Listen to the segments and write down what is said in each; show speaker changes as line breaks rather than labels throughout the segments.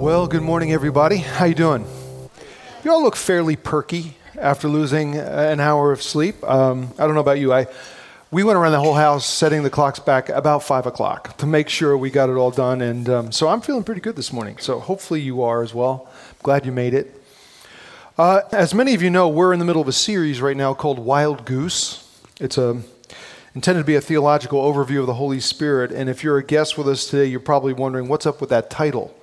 Well, good morning, everybody. How you doing? You all look fairly perky after losing an hour of sleep. Um, I don't know about you. I we went around the whole house setting the clocks back about five o'clock to make sure we got it all done, and um, so I'm feeling pretty good this morning. So hopefully you are as well. Glad you made it. Uh, as many of you know, we're in the middle of a series right now called Wild Goose. It's a intended to be a theological overview of the Holy Spirit. And if you're a guest with us today, you're probably wondering what's up with that title.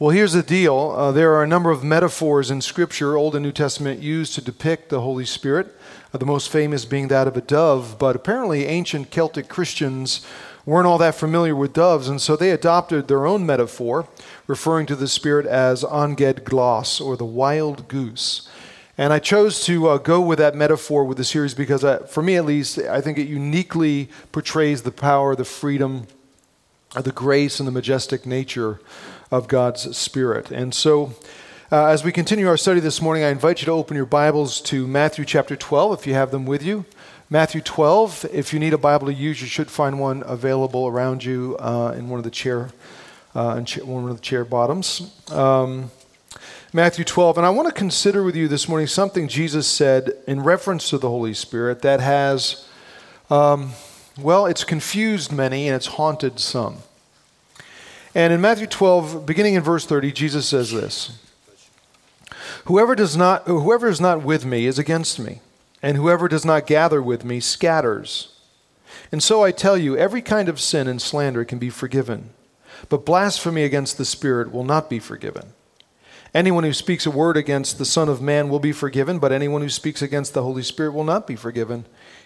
Well, here's the deal uh, there are a number of metaphors in Scripture, Old and New Testament, used to depict the Holy Spirit, uh, the most famous being that of a dove. But apparently, ancient Celtic Christians weren't all that familiar with doves, and so they adopted their own metaphor, referring to the Spirit as An Geadh Glas, or the wild goose. And I chose to uh, go with that metaphor with the series because, uh, for me at least, I think it uniquely portrays the power, the freedom, uh, the grace, and the majestic nature of God's Spirit. And so, uh, as we continue our study this morning, I invite you to open your Bibles to Matthew chapter 12 if you have them with you. Matthew 12, if you need a Bible to use, you should find one available around you uh, in one of the chair, uh, in cha- one of the chair bottoms. Um, Matthew 12, and I want to consider with you this morning something Jesus said in reference to the Holy Spirit that has, um, well, it's confused many and it's haunted some. And in Matthew 12, beginning in verse 30, Jesus says this Whoever, does not, whoever is not with me is against me, and whoever does not gather with me scatters. And so I tell you, every kind of sin and slander can be forgiven, but blasphemy against the Spirit will not be forgiven. Anyone who speaks a word against the Son of Man will be forgiven, but anyone who speaks against the Holy Spirit will not be forgiven,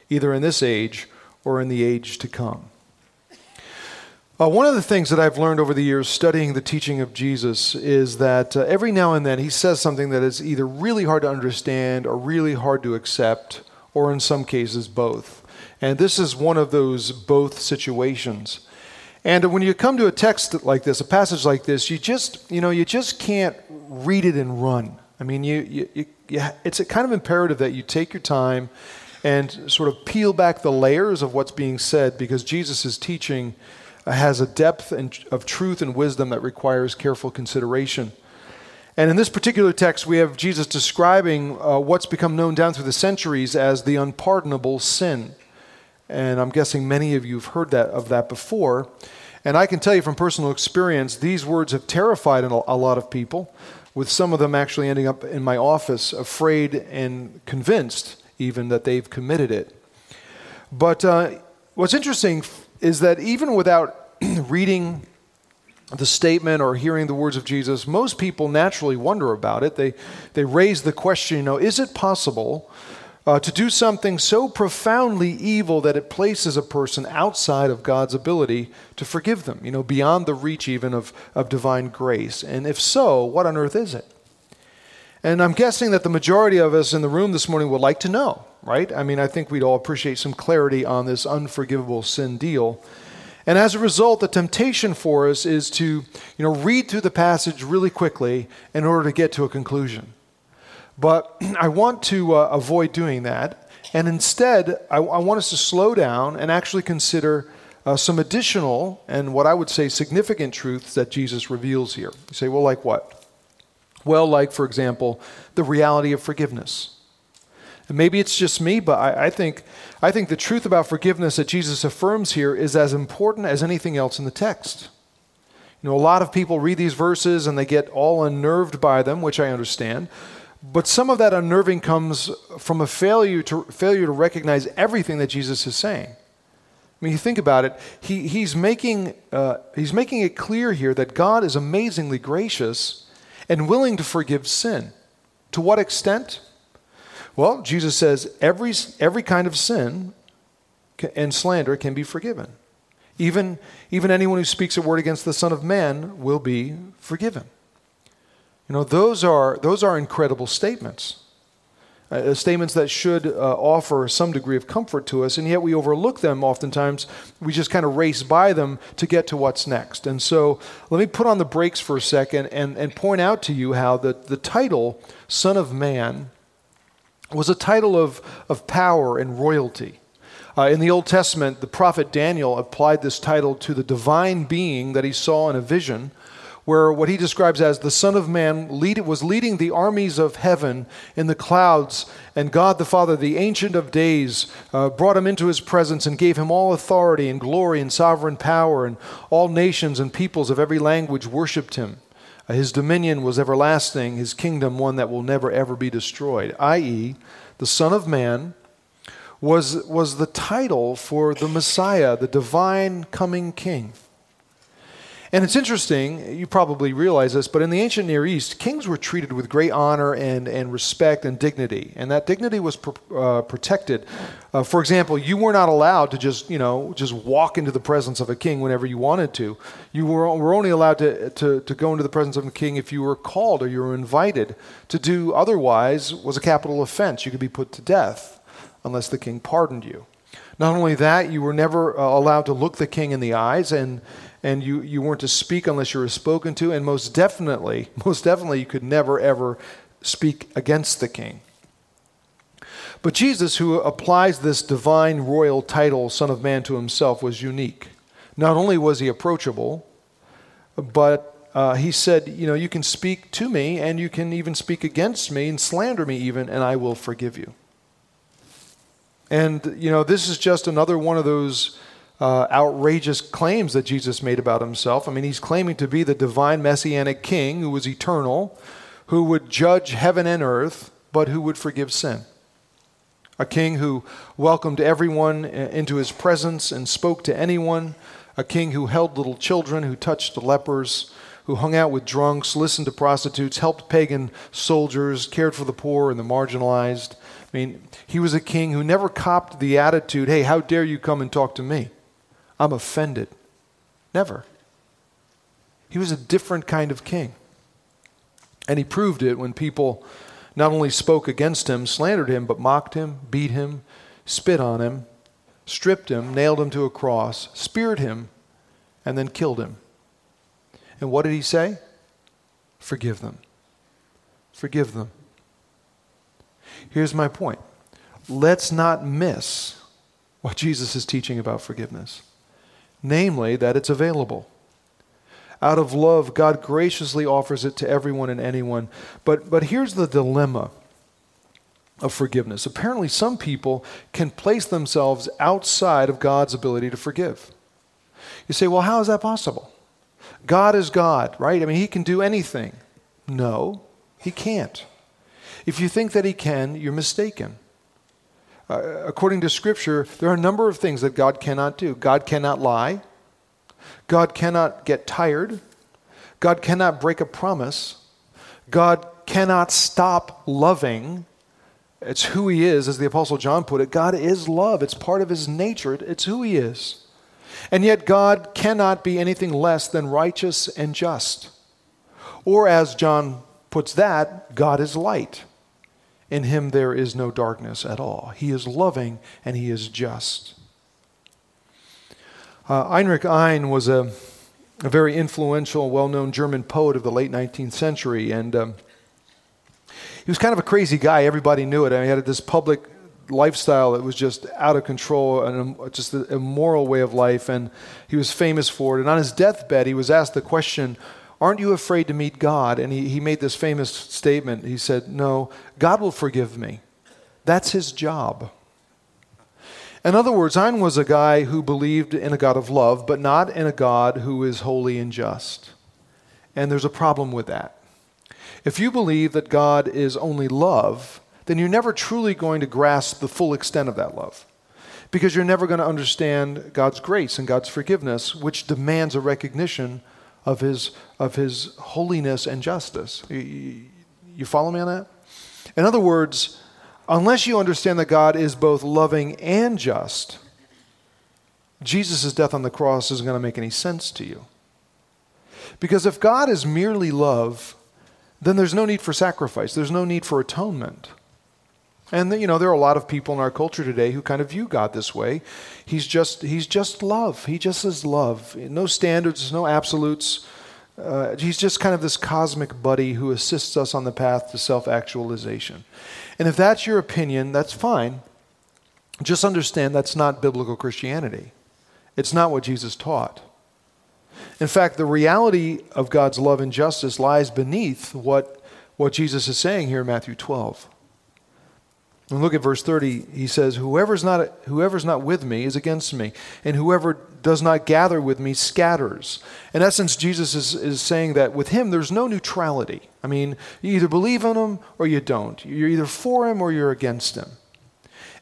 either in this age or in the age to come. Uh, one of the things that I've learned over the years studying the teaching of Jesus is that uh, every now and then he says something that is either really hard to understand or really hard to accept, or in some cases, both. And this is one of those both situations. And when you come to a text like this, a passage like this, you just, you know, you just can't read it and run. I mean, you, you, you, you it's kind of imperative that you take your time and sort of peel back the layers of what's being said because Jesus is teaching has a depth of truth and wisdom that requires careful consideration. And in this particular text, we have Jesus describing uh, what's become known down through the centuries as the unpardonable sin. And I'm guessing many of you have heard that, of that before. And I can tell you from personal experience, these words have terrified a lot of people, with some of them actually ending up in my office, afraid and convinced even that they've committed it. But uh, what's interesting is that even without reading the statement or hearing the words of Jesus, most people naturally wonder about it. They, they raise the question, you know, is it possible uh, to do something so profoundly evil that it places a person outside of God's ability to forgive them, you know, beyond the reach even of, of divine grace? And if so, what on earth is it? And I'm guessing that the majority of us in the room this morning would like to know right? I mean, I think we'd all appreciate some clarity on this unforgivable sin deal. And as a result, the temptation for us is to, you know, read through the passage really quickly in order to get to a conclusion. But I want to uh, avoid doing that. And instead, I, I, want us to slow down and actually consider uh, some additional and what I would say significant truths that Jesus reveals here. You say, well, like what? Well, like, for example, the reality of forgiveness. And maybe it's just me, but I, I, think, I think the truth about forgiveness that Jesus affirms here is as important as anything else in the text. You know, a lot of people read these verses and they get all unnerved by them, which I understand. But some of that unnerving comes from a failure to, failure to recognize everything that Jesus is saying. I mean, you think about it, he, he's, making, uh, he's making it clear here that God is amazingly gracious and willing to forgive sin. To what extent? Well, Jesus says every, every kind of sin and slander can be forgiven. Even, even anyone who speaks a word against the Son of Man will be forgiven. You know, those are, those are incredible statements. Uh, uh statements that should uh, offer some degree of comfort to us, and yet we overlook them oftentimes. We just kind of race by them to get to what's next. And so let me put on the brakes for a second and, and point out to you how the, the title, Son of Man, was a title of, of power and royalty. Uh, in the Old Testament, the prophet Daniel applied this title to the divine being that he saw in a vision where what he describes as the Son of Man lead, was leading the armies of heaven in the clouds, and God the Father, the Ancient of Days, uh, brought him into his presence and gave him all authority and glory and sovereign power, and all nations and peoples of every language worshiped him. Uh, his dominion was everlasting, his kingdom one that will never ever be destroyed, i.e., the Son of Man. Was, was the title for the Messiah, the divine coming king. And it's interesting, you probably realize this, but in the ancient Near East, kings were treated with great honor and, and respect and dignity. And that dignity was pr- uh, protected. Uh, for example, you were not allowed to just, you know, just walk into the presence of a king whenever you wanted to. You were, were only allowed to, to, to go into the presence of a king if you were called or you were invited. To do otherwise was a capital offense. You could be put to death unless the king pardoned you. Not only that, you were never uh, allowed to look the king in the eyes, and and you, you weren't to speak unless you were spoken to, and most definitely, most definitely, you could never ever speak against the king. But Jesus, who applies this divine royal title, Son of Man, to himself, was unique. Not only was he approachable, but uh, he said, You know, you can speak to me, and you can even speak against me and slander me, even, and I will forgive you. And, you know, this is just another one of those uh, outrageous claims that Jesus made about himself. I mean, he's claiming to be the divine messianic king who was eternal, who would judge heaven and earth, but who would forgive sin. A king who welcomed everyone into his presence and spoke to anyone. A king who held little children, who touched lepers, who hung out with drunks, listened to prostitutes, helped pagan soldiers, cared for the poor and the marginalized. I mean, he was a king who never copped the attitude, hey, how dare you come and talk to me? I'm offended. Never. He was a different kind of king. And he proved it when people not only spoke against him, slandered him, but mocked him, beat him, spit on him, stripped him, nailed him to a cross, speared him, and then killed him. And what did he say? Forgive them. Forgive them. Here's my point let's not miss what Jesus is teaching about forgiveness namely, that it's available. Out of love, God graciously offers it to everyone and anyone. But, but here's the dilemma of forgiveness. Apparently, some people can place themselves outside of God's ability to forgive. You say, well, how is that possible? God is God, right? I mean, He can do anything. No, He can't. If you think that He can, you're mistaken. Uh, according to Scripture, there are a number of things that God cannot do. God cannot lie. God cannot get tired. God cannot break a promise. God cannot stop loving. It's who He is, as the Apostle John put it. God is love, it's part of His nature, it's who He is. And yet, God cannot be anything less than righteous and just. Or, as John puts that, God is light. In him there is no darkness at all. He is loving and he is just. Uh, Heinrich Heine was a, a very influential, well known German poet of the late 19th century, and um, he was kind of a crazy guy. Everybody knew it. I mean, he had this public lifestyle that was just out of control and just a immoral way of life, and he was famous for it. And on his deathbed, he was asked the question, Aren't you afraid to meet God? And he, he made this famous statement. He said, No, God will forgive me. That's his job. In other words, Heine was a guy who believed in a God of love, but not in a God who is holy and just. And there's a problem with that. If you believe that God is only love, then you're never truly going to grasp the full extent of that love. Because you're never going to understand God's grace and God's forgiveness, which demands a recognition of his, of his holiness and justice. You, you follow me on that? In other words, unless you understand that God is both loving and just, Jesus' death on the cross isn't going to make any sense to you. Because if God is merely love, then there's no need for sacrifice, there's no need for atonement. And you know, there are a lot of people in our culture today who kind of view God this way. He's just he's just love. He just is love. No standards, no absolutes. Uh, he's just kind of this cosmic buddy who assists us on the path to self-actualization. And if that's your opinion, that's fine. Just understand that's not biblical Christianity. It's not what Jesus taught. In fact, the reality of God's love and justice lies beneath what, what Jesus is saying here in Matthew 12. And look at verse 30. He says, whoever's not, whoever's not with me is against me, and whoever does not gather with me scatters. In essence, Jesus is, is saying that with him, there's no neutrality. I mean, you either believe in him or you don't. You're either for him or you're against him.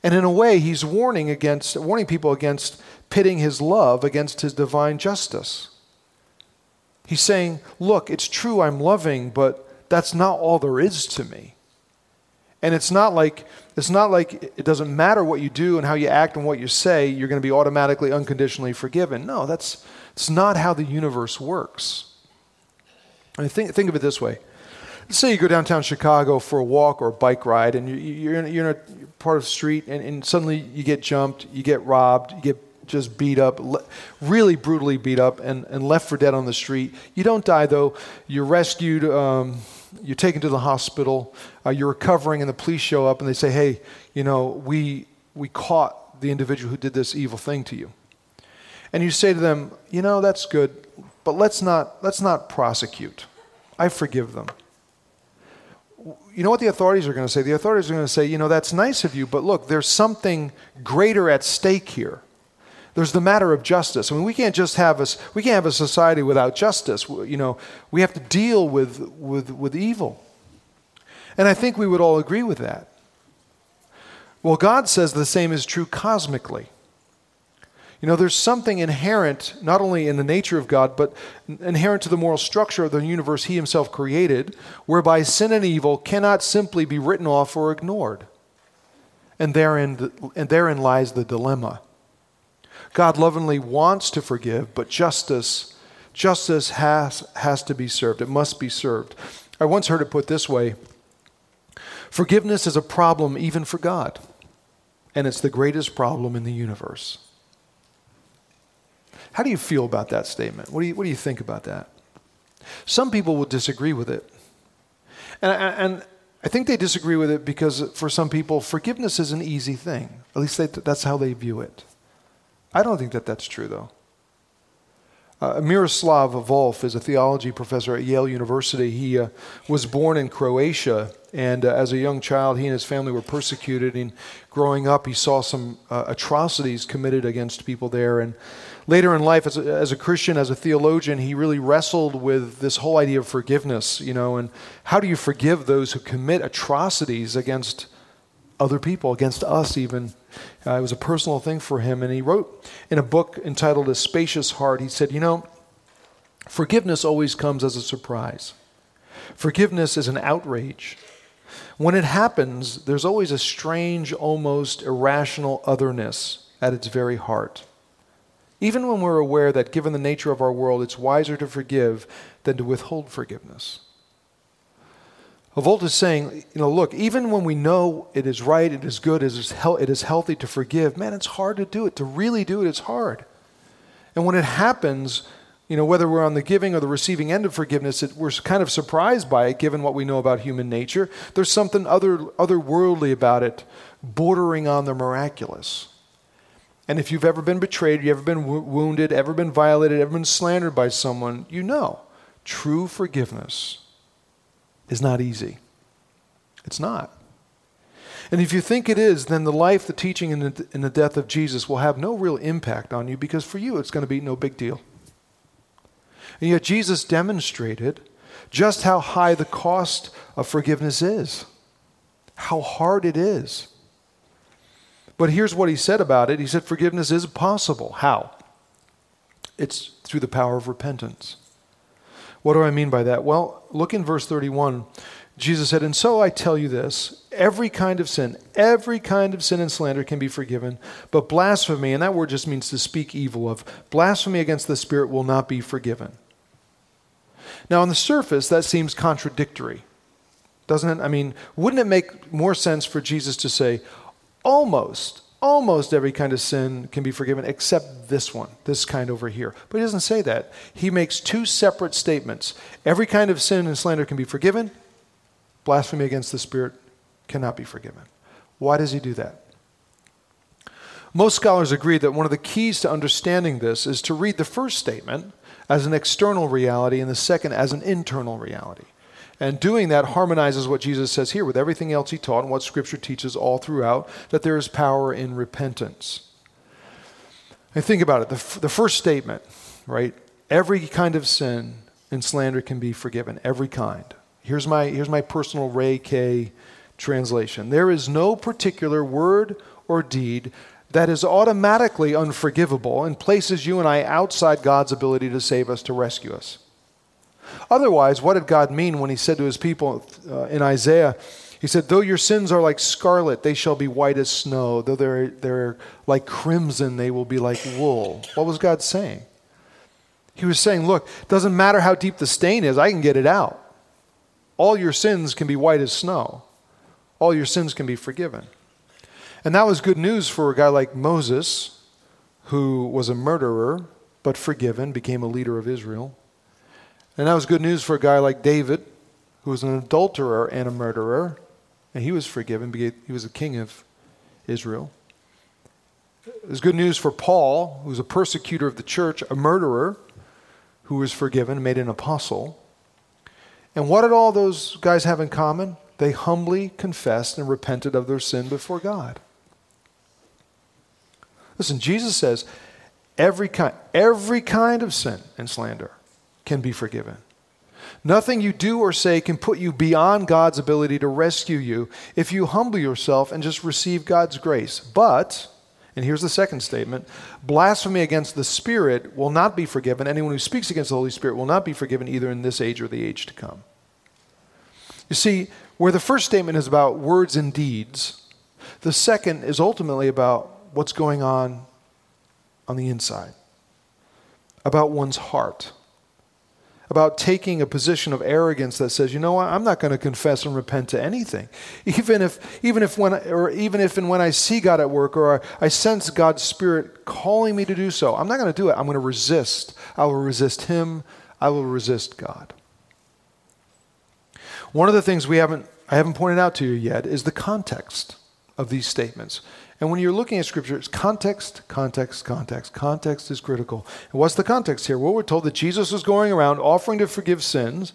And in a way, he's warning, against, warning people against pitting his love against his divine justice. He's saying, Look, it's true I'm loving, but that's not all there is to me. And it's not like it's not like it doesn't matter what you do and how you act and what you say, you're going to be automatically unconditionally forgiven. No, that's it's not how the universe works. I mean, think, think of it this way. Let's say you go downtown Chicago for a walk or a bike ride, and you're in, you're in a part of the street, and, and suddenly you get jumped, you get robbed, you get just beat up, really brutally beat up, and, and left for dead on the street. You don't die, though. You're rescued. Um, you're taken to the hospital, uh, you're recovering, and the police show up and they say, hey, you know, we, we caught the individual who did this evil thing to you. And you say to them, you know, that's good, but let's not, let's not prosecute. I forgive them. You know what the authorities are going to say? The authorities are going to say, you know, that's nice of you, but look, there's something greater at stake here. There's the matter of justice. I mean, we can't just have a, we can't have a society without justice. You know, we have to deal with, with, with evil. And I think we would all agree with that. Well, God says the same is true cosmically. You know, there's something inherent, not only in the nature of God, but inherent to the moral structure of the universe He Himself created, whereby sin and evil cannot simply be written off or ignored. And therein, and therein lies the dilemma. God lovingly wants to forgive, but justice, justice has, has to be served. It must be served. I once heard it put this way Forgiveness is a problem even for God, and it's the greatest problem in the universe. How do you feel about that statement? What do you, what do you think about that? Some people will disagree with it. And, and I think they disagree with it because for some people, forgiveness is an easy thing. At least they, that's how they view it. I don't think that that's true, though. Uh, Miroslav Volf is a theology professor at Yale University. He uh, was born in Croatia, and uh, as a young child, he and his family were persecuted. And growing up, he saw some uh, atrocities committed against people there. And later in life, as a, as a Christian, as a theologian, he really wrestled with this whole idea of forgiveness, you know, and how do you forgive those who commit atrocities against other people, against us even. Uh, it was a personal thing for him. And he wrote in a book entitled A Spacious Heart, he said, You know, forgiveness always comes as a surprise. Forgiveness is an outrage. When it happens, there's always a strange, almost irrational otherness at its very heart. Even when we're aware that, given the nature of our world, it's wiser to forgive than to withhold forgiveness. Volf is saying, you know, look, even when we know it is right, it is good, it is, he- it is healthy to forgive, man, it's hard to do it. To really do it, it's hard. And when it happens, you know, whether we're on the giving or the receiving end of forgiveness, it, we're kind of surprised by it, given what we know about human nature. There's something other otherworldly about it, bordering on the miraculous. And if you've ever been betrayed, you've ever been wo- wounded, ever been violated, ever been slandered by someone, you know, true forgiveness is not easy. It's not. And if you think it is, then the life, the teaching, and the, and the death of Jesus will have no real impact on you because for you it's going to be no big deal. And yet Jesus demonstrated just how high the cost of forgiveness is, how hard it is. But here's what he said about it He said, Forgiveness is possible. How? It's through the power of repentance. What do I mean by that? Well, look in verse 31. Jesus said, And so I tell you this every kind of sin, every kind of sin and slander can be forgiven, but blasphemy, and that word just means to speak evil of, blasphemy against the Spirit will not be forgiven. Now, on the surface, that seems contradictory, doesn't it? I mean, wouldn't it make more sense for Jesus to say, almost, almost every kind of sin can be forgiven except this one, this kind over here. But he doesn't say that. He makes two separate statements. Every kind of sin and slander can be forgiven, blasphemy against the Spirit cannot be forgiven. Why does he do that? Most scholars agree that one of the keys to understanding this is to read the first statement as an external reality and the second as an internal reality. And doing that harmonizes what Jesus says here with everything else he taught and what Scripture teaches all throughout that there is power in repentance. And think about it the, f- the first statement, right? Every kind of sin and slander can be forgiven, every kind. Here's my, here's my personal Ray K translation there is no particular word or deed that is automatically unforgivable and places you and I outside God's ability to save us, to rescue us. Otherwise, what did God mean when He said to His people uh, in Isaiah, He said, Though your sins are like scarlet, they shall be white as snow. Though they're, they're like crimson, they will be like wool. What was God saying? He was saying, Look, doesn't matter how deep the stain is, I can get it out. All your sins can be white as snow, all your sins can be forgiven. And that was good news for a guy like Moses, who was a murderer but forgiven, became a leader of Israel. And that was good news for a guy like David, who was an adulterer and a murderer, and he was forgiven. He was a king of Israel. It was good news for Paul, who was a persecutor of the church, a murderer, who was forgiven, and made an apostle. And what did all those guys have in common? They humbly confessed and repented of their sin before God. Listen, Jesus says every kind, every kind of sin and slander can be forgiven. Nothing you do or say can put you beyond God's ability to rescue you if you humble yourself and just receive God's grace. But, and here's the second statement blasphemy against the Spirit will not be forgiven. Anyone who speaks against the Holy Spirit will not be forgiven either in this age or the age to come. You see, where the first statement is about words and deeds, the second is ultimately about what's going on on the inside, about one's heart about taking a position of arrogance that says, you know what, I'm not going to confess and repent to anything. Even if, even if when, or even if and when I see God at work or I sense God's Spirit calling me to do so, I'm not going to do it. I'm going to resist. I will resist Him. I will resist God. One of the things we haven't, I haven't pointed out to you yet is the context of these statements. And when you're looking at scripture, it's context, context, context. Context is critical. And what's the context here? Well, we're told that Jesus was going around offering to forgive sins.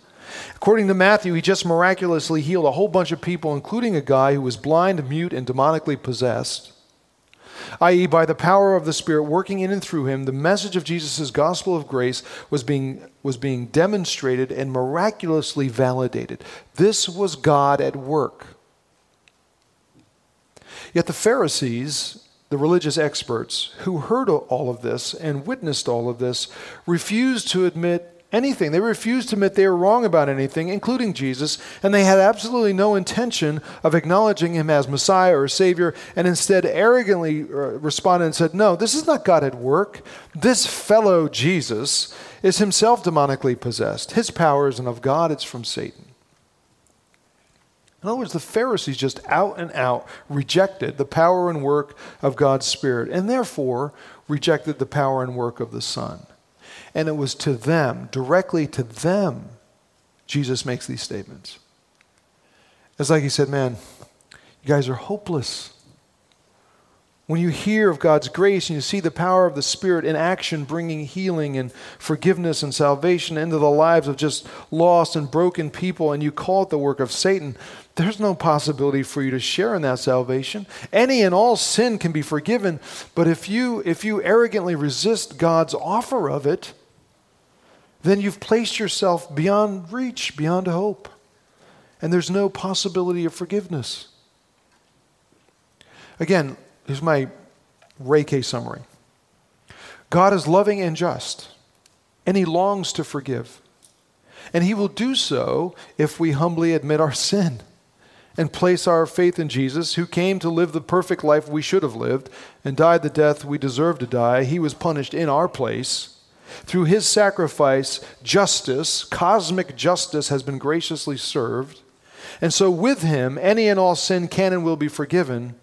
According to Matthew, he just miraculously healed a whole bunch of people, including a guy who was blind, mute, and demonically possessed. I.e., by the power of the Spirit working in and through him, the message of Jesus' gospel of grace was being, was being demonstrated and miraculously validated. This was God at work. Yet the Pharisees, the religious experts who heard all of this and witnessed all of this, refused to admit anything. They refused to admit they were wrong about anything, including Jesus, and they had absolutely no intention of acknowledging him as Messiah or Savior, and instead arrogantly uh, responded and said, No, this is not God at work. This fellow Jesus is himself demonically possessed. His power isn't of God, it's from Satan. In other words, the Pharisees just out and out rejected the power and work of God's Spirit, and therefore rejected the power and work of the Son. And it was to them, directly to them, Jesus makes these statements. It's like he said, Man, you guys are hopeless. When you hear of God's grace and you see the power of the Spirit in action, bringing healing and forgiveness and salvation into the lives of just lost and broken people, and you call it the work of Satan, there's no possibility for you to share in that salvation. Any and all sin can be forgiven, but if you, if you arrogantly resist God's offer of it, then you've placed yourself beyond reach, beyond hope, and there's no possibility of forgiveness. Again, Here's my K summary God is loving and just, and He longs to forgive. And He will do so if we humbly admit our sin and place our faith in Jesus, who came to live the perfect life we should have lived and died the death we deserve to die. He was punished in our place. Through his sacrifice, justice, cosmic justice, has been graciously served. And so, with him, any and all sin can and will be forgiven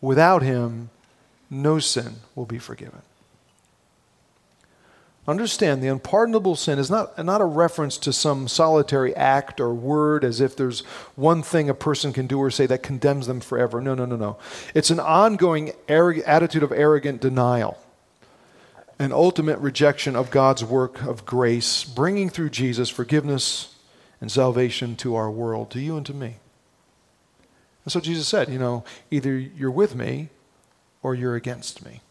Without him, no sin will be forgiven. Understand the unpardonable sin is not, not a reference to some solitary act or word as if there's one thing a person can do or say that condemns them forever. No, no, no, no. It's an ongoing attitude of arrogant denial. an ultimate rejection of God's work of grace, bringing through Jesus forgiveness and salvation to our world, to you and to me. That's what Jesus said. You know, either you're with me or you're against me.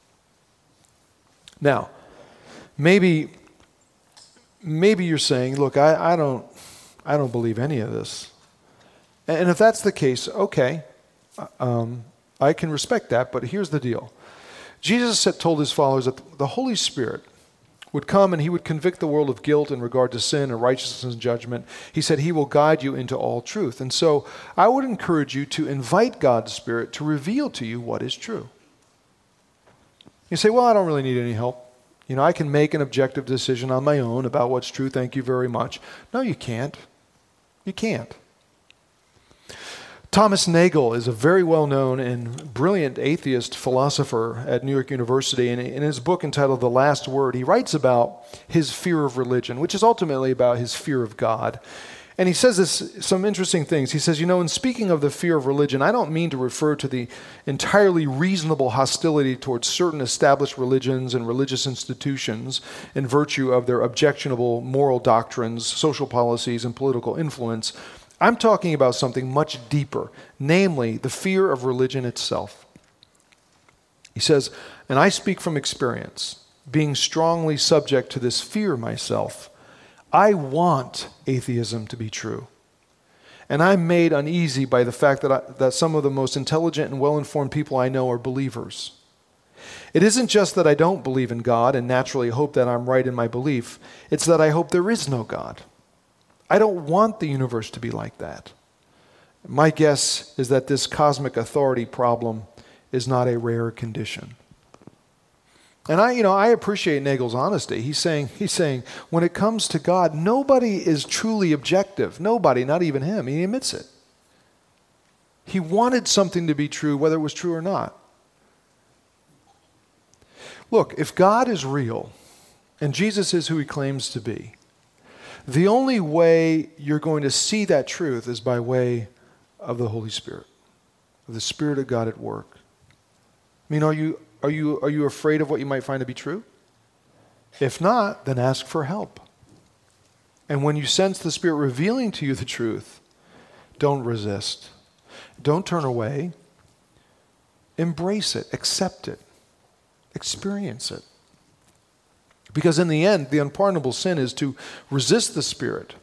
Now, maybe, maybe you're saying, look, I, I, don't, I don't believe any of this. And if that's the case, okay, um, I can respect that, but here's the deal. Jesus had told his followers that the Holy Spirit would come and he would convict the world of guilt in regard to sin and righteousness and judgment. He said he will guide you into all truth. And so I would encourage you to invite God's Spirit to reveal to you what is true. You say, well, I don't really need any help. You know, I can make an objective decision on my own about what's true. Thank you very much. No, you can't. You can't. Thomas Nagel is a very well known and brilliant atheist philosopher at New York University. And in his book entitled The Last Word, he writes about his fear of religion, which is ultimately about his fear of God. And he says this, some interesting things. He says, You know, in speaking of the fear of religion, I don't mean to refer to the entirely reasonable hostility towards certain established religions and religious institutions in virtue of their objectionable moral doctrines, social policies, and political influence. I'm talking about something much deeper, namely the fear of religion itself. He says, And I speak from experience, being strongly subject to this fear myself. I want atheism to be true. And I'm made uneasy by the fact that, I, that some of the most intelligent and well informed people I know are believers. It isn't just that I don't believe in God and naturally hope that I'm right in my belief, it's that I hope there is no God. I don't want the universe to be like that. My guess is that this cosmic authority problem is not a rare condition. And I, you know, I appreciate Nagel's honesty. He's saying, he's saying, when it comes to God, nobody is truly objective. Nobody, not even him. He admits it. He wanted something to be true, whether it was true or not. Look, if God is real and Jesus is who he claims to be, the only way you're going to see that truth is by way of the Holy Spirit, of the Spirit of God at work. I mean, are you, are you, are you afraid of what you might find to be true? If not, then ask for help. And when you sense the Spirit revealing to you the truth, don't resist. Don't turn away. Embrace it, accept it, experience it. Because in the end, the unpardonable sin is to resist the Spirit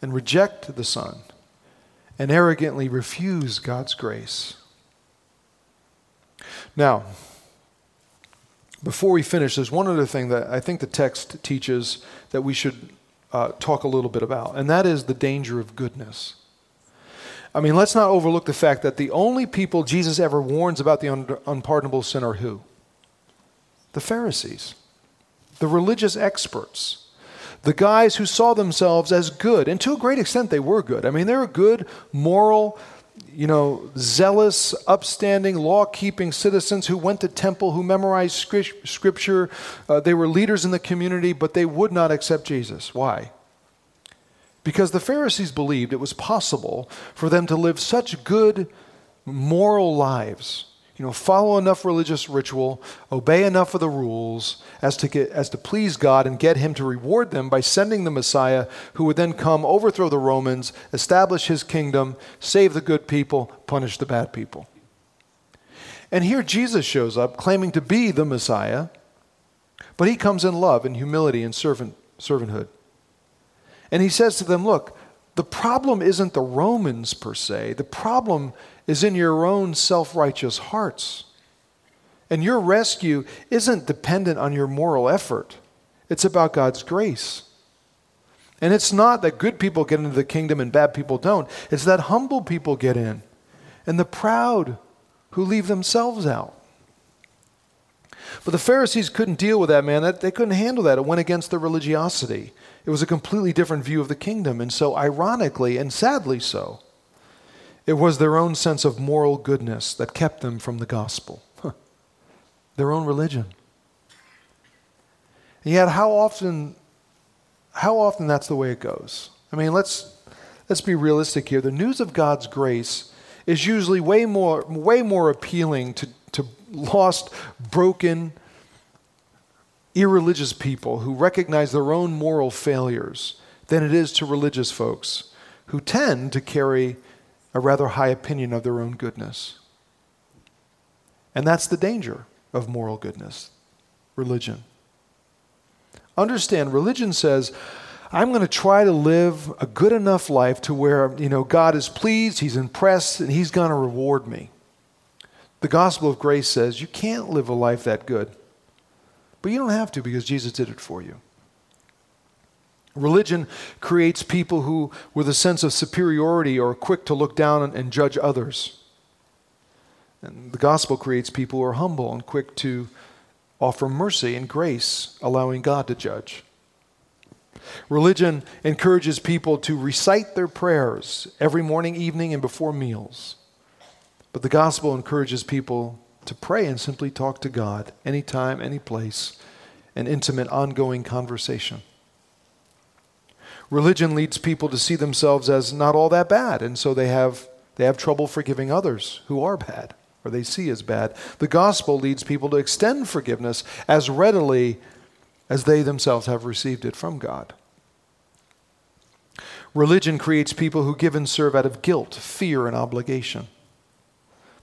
and reject the Son and arrogantly refuse God's grace. Now, before we finish, there's one other thing that I think the text teaches that we should uh, talk a little bit about, and that is the danger of goodness. I mean, let's not overlook the fact that the only people Jesus ever warns about the un- unpardonable sin are who? The Pharisees the religious experts, the guys who saw themselves as good, and to a great extent they were good. I mean, they were good, moral, you know, zealous, upstanding, law keeping citizens who went to temple, who memorized scripture. Uh, they were leaders in the community, but they would not accept Jesus. Why? Because the Pharisees believed it was possible for them to live such good, moral lives you know, follow enough religious ritual, obey enough of the rules as to, get, as to please God and get Him to reward them by sending the Messiah who would then come, overthrow the Romans, establish His kingdom, save the good people, punish the bad people. And here Jesus shows up claiming to be the Messiah, but He comes in love and humility and servant, servanthood. And He says to them, Look, the problem isn't the Romans per se, the problem is in your own self righteous hearts. And your rescue isn't dependent on your moral effort, it's about God's grace. And it's not that good people get into the kingdom and bad people don't, it's that humble people get in and the proud who leave themselves out. But the Pharisees couldn't deal with that, man. They couldn't handle that. It went against their religiosity. It was a completely different view of the kingdom. And so, ironically and sadly so, it was their own sense of moral goodness that kept them from the gospel, their own religion. And yet, how often, how often that's the way it goes? I mean, let's, let's be realistic here. The news of God's grace is usually way more, way more appealing to, to lost, broken, irreligious people who recognize their own moral failures than it is to religious folks who tend to carry a rather high opinion of their own goodness. And that's the danger of moral goodness religion. Understand, religion says, I'm going to try to live a good enough life to where, you know, God is pleased, He's impressed, and He's going to reward me. The gospel of grace says you can't live a life that good. But you don't have to because Jesus did it for you. Religion creates people who, with a sense of superiority, are quick to look down and judge others. And the gospel creates people who are humble and quick to offer mercy and grace, allowing God to judge. Religion encourages people to recite their prayers every morning, evening, and before meals. But the gospel encourages people to pray and simply talk to God anytime, any place, an intimate, ongoing conversation. Religion leads people to see themselves as not all that bad, and so they have, they have trouble forgiving others who are bad or they see as bad. The gospel leads people to extend forgiveness as readily as they themselves have received it from God. Religion creates people who give and serve out of guilt, fear, and obligation.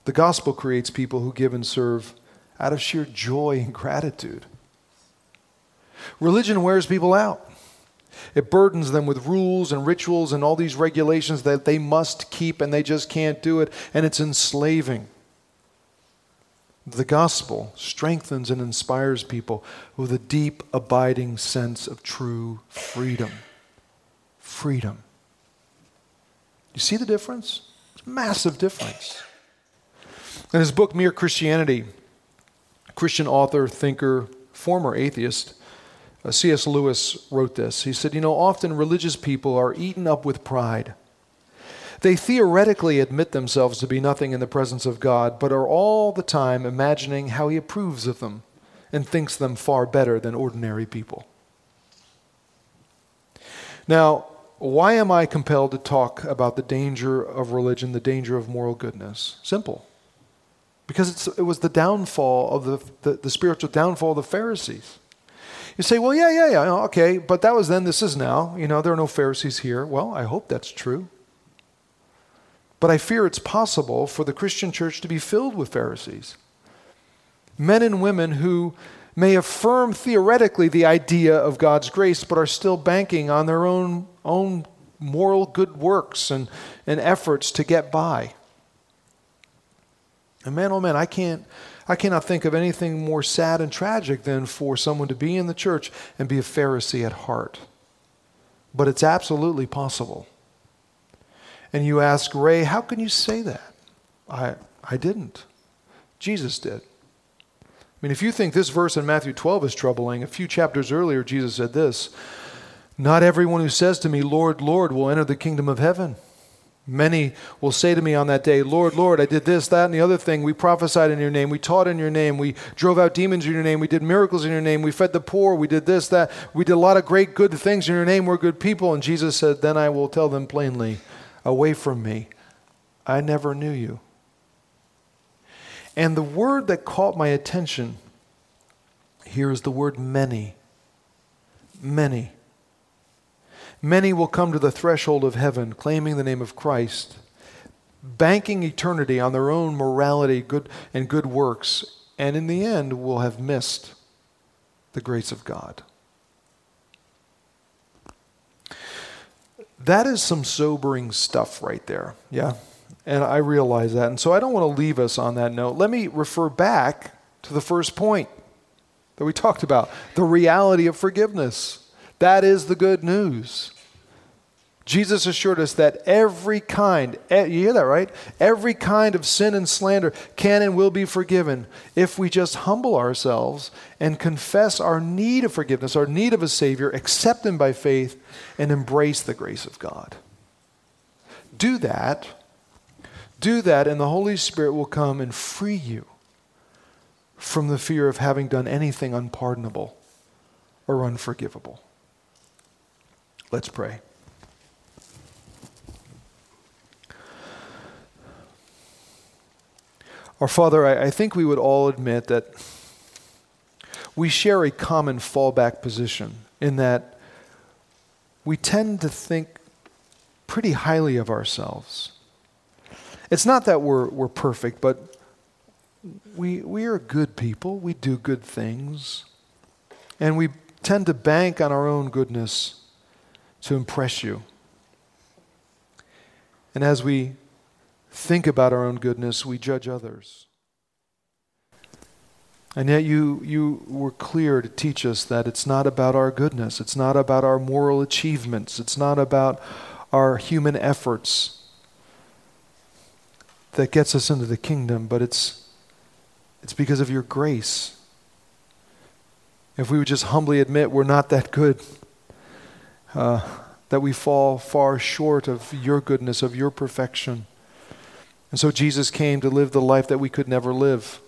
The gospel creates people who give and serve out of sheer joy and gratitude. Religion wears people out. It burdens them with rules and rituals and all these regulations that they must keep and they just can't do it, and it's enslaving. The gospel strengthens and inspires people with a deep, abiding sense of true freedom. Freedom. You see the difference? It's a massive difference. In his book, Mere Christianity, Christian author, thinker, former atheist, Uh, C.S. Lewis wrote this. He said, You know, often religious people are eaten up with pride. They theoretically admit themselves to be nothing in the presence of God, but are all the time imagining how He approves of them and thinks them far better than ordinary people. Now, why am I compelled to talk about the danger of religion, the danger of moral goodness? Simple because it was the downfall of the, the, the, spiritual downfall of the Pharisees. You say, well, yeah, yeah, yeah, okay, but that was then, this is now. You know, there are no Pharisees here. Well, I hope that's true. But I fear it's possible for the Christian church to be filled with Pharisees. Men and women who may affirm theoretically the idea of God's grace, but are still banking on their own, own moral good works and, and efforts to get by. And man, oh man, I can't, I cannot think of anything more sad and tragic than for someone to be in the church and be a Pharisee at heart. But it's absolutely possible. And you ask, Ray, how can you say that? I, I didn't. Jesus did. I mean, if you think this verse in Matthew 12 is troubling, a few chapters earlier, Jesus said this Not everyone who says to me, Lord, Lord, will enter the kingdom of heaven Many will say to me on that day, Lord, Lord, I did this, that, and the other thing. We prophesied in your name. We taught in your name. We drove out demons in your name. We did miracles in your name. We fed the poor. We did this, that. We did a lot of great good things in your name. We're good people. And Jesus said, Then I will tell them plainly, Away from me. I never knew you. And the word that caught my attention here is the word many. Many. Many will come to the threshold of heaven claiming the name of Christ, banking eternity on their own morality good, and good works, and in the end will have missed the grace of God. That is some sobering stuff right there. Yeah. And I realize that. And so I don't want to leave us on that note. Let me refer back to the first point that we talked about the reality of forgiveness. That is the good news. Jesus assured us that every kind, you hear that right? Every kind of sin and slander can and will be forgiven if we just humble ourselves and confess our need of forgiveness, our need of a Savior, accept Him by faith, and embrace the grace of God. Do that. Do that, and the Holy Spirit will come and free you from the fear of having done anything unpardonable or unforgivable. Let's pray. Our Father, I, I think we would all admit that we share a common fallback position in that we tend to think pretty highly of ourselves. It's not that we're, we're perfect, but we, we are good people. We do good things. And we tend to bank on our own goodness to impress you. And as we think about our own goodness, we judge others. And yet, you, you were clear to teach us that it's not about our goodness. It's not about our moral achievements. It's not about our human efforts that gets us into the kingdom, but it's, it's because of your grace. If we would just humbly admit we're not that good, uh, that we fall far short of your goodness, of your perfection. And so Jesus came to live the life that we could never live.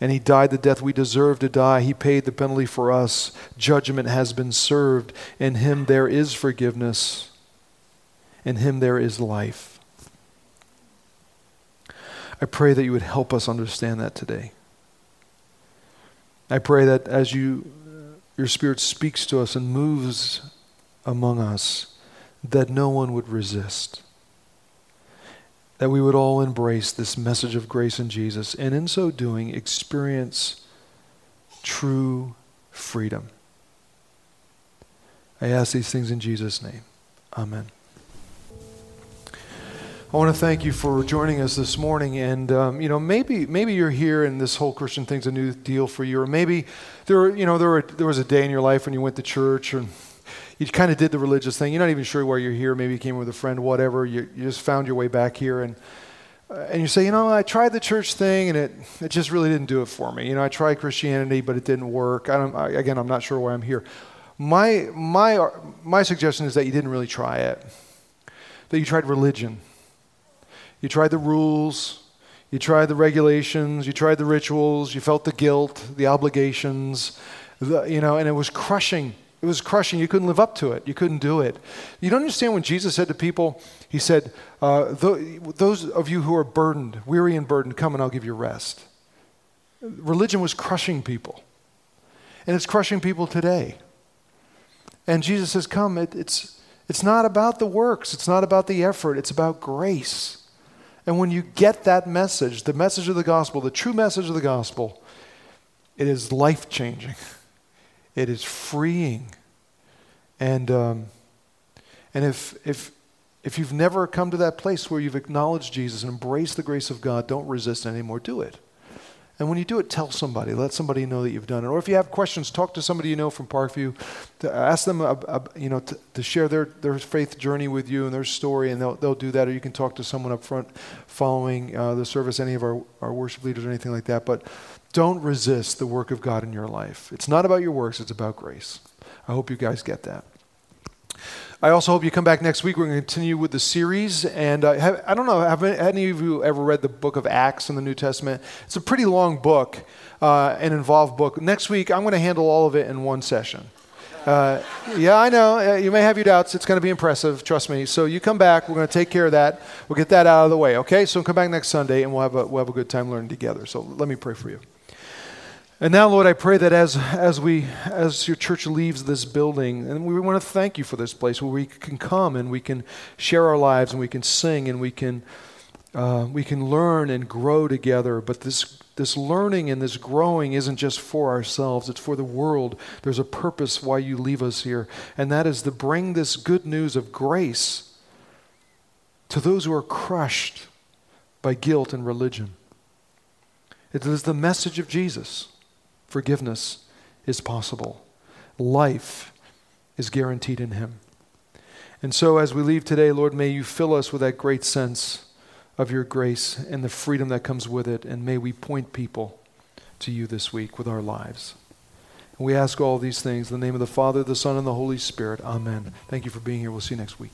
And he died the death we deserve to die. He paid the penalty for us. Judgment has been served. In him there is forgiveness. In him there is life. I pray that you would help us understand that today. I pray that as you your spirit speaks to us and moves among us, that no one would resist. That we would all embrace this message of grace in Jesus, and in so doing, experience true freedom. I ask these things in Jesus' name. Amen. I want to thank you for joining us this morning. And um, you know, maybe maybe you're here and this whole Christian thing's a new deal for you, or maybe there you know there were, there was a day in your life when you went to church and you kind of did the religious thing. You're not even sure why you're here. Maybe you came with a friend, whatever. You, you just found your way back here and. Uh, and you say, you know, I tried the church thing and it, it just really didn't do it for me. You know, I tried Christianity, but it didn't work. I don't, I, again, I'm not sure why I'm here. My, my, my suggestion is that you didn't really try it, that you tried religion you tried the rules, you tried the regulations, you tried the rituals, you felt the guilt, the obligations, the, you know, and it was crushing. It was crushing. You couldn't live up to it. You couldn't do it. You don't understand when Jesus said to people, He said, uh, Those of you who are burdened, weary and burdened, come and I'll give you rest. Religion was crushing people. And it's crushing people today. And Jesus says, Come, it, it's, it's not about the works, it's not about the effort, it's about grace. And when you get that message, the message of the gospel, the true message of the gospel, it is life changing. It is freeing. And, um, and if, if, if you've never come to that place where you've acknowledged Jesus and embraced the grace of God, don't resist anymore. Do it. And when you do it, tell somebody. Let somebody know that you've done it. Or if you have questions, talk to somebody you know from Parkview. To ask them, you know, to, to, share their, their faith journey with you and their story, and they'll, they'll do that. Or you can talk to someone up front following uh, the service, any of our, our worship leaders or anything like that. But don't resist the work of God in your life. It's not about your works, it's about grace. I hope you guys get that. I also hope you come back next week. We're going to continue with the series. And uh, have, I don't know, have any of you ever read the book of Acts in the New Testament? It's a pretty long book, uh, an involved book. Next week, I'm going to handle all of it in one session. Uh, yeah, I know. Uh, you may have your doubts. It's going to be impressive, trust me. So you come back. We're going to take care of that. We'll get that out of the way, okay? So come back next Sunday, and we'll have a, we'll have a good time learning together. So let me pray for you. And now, Lord, I pray that as, as, we, as your church leaves this building, and we want to thank you for this place where we can come and we can share our lives and we can sing and we can, uh, we can learn and grow together. But this, this learning and this growing isn't just for ourselves, it's for the world. There's a purpose why you leave us here, and that is to bring this good news of grace to those who are crushed by guilt and religion. It is the message of Jesus forgiveness is possible. Life is guaranteed in Him. And so, as we leave today, Lord, may you fill us with that great sense of your grace and the freedom that comes with it. And may we point people to you this week with our lives. And we ask all these things in the name of the Father, the Son, and the Holy Spirit. Amen. Thank you for being here. We'll see you next week.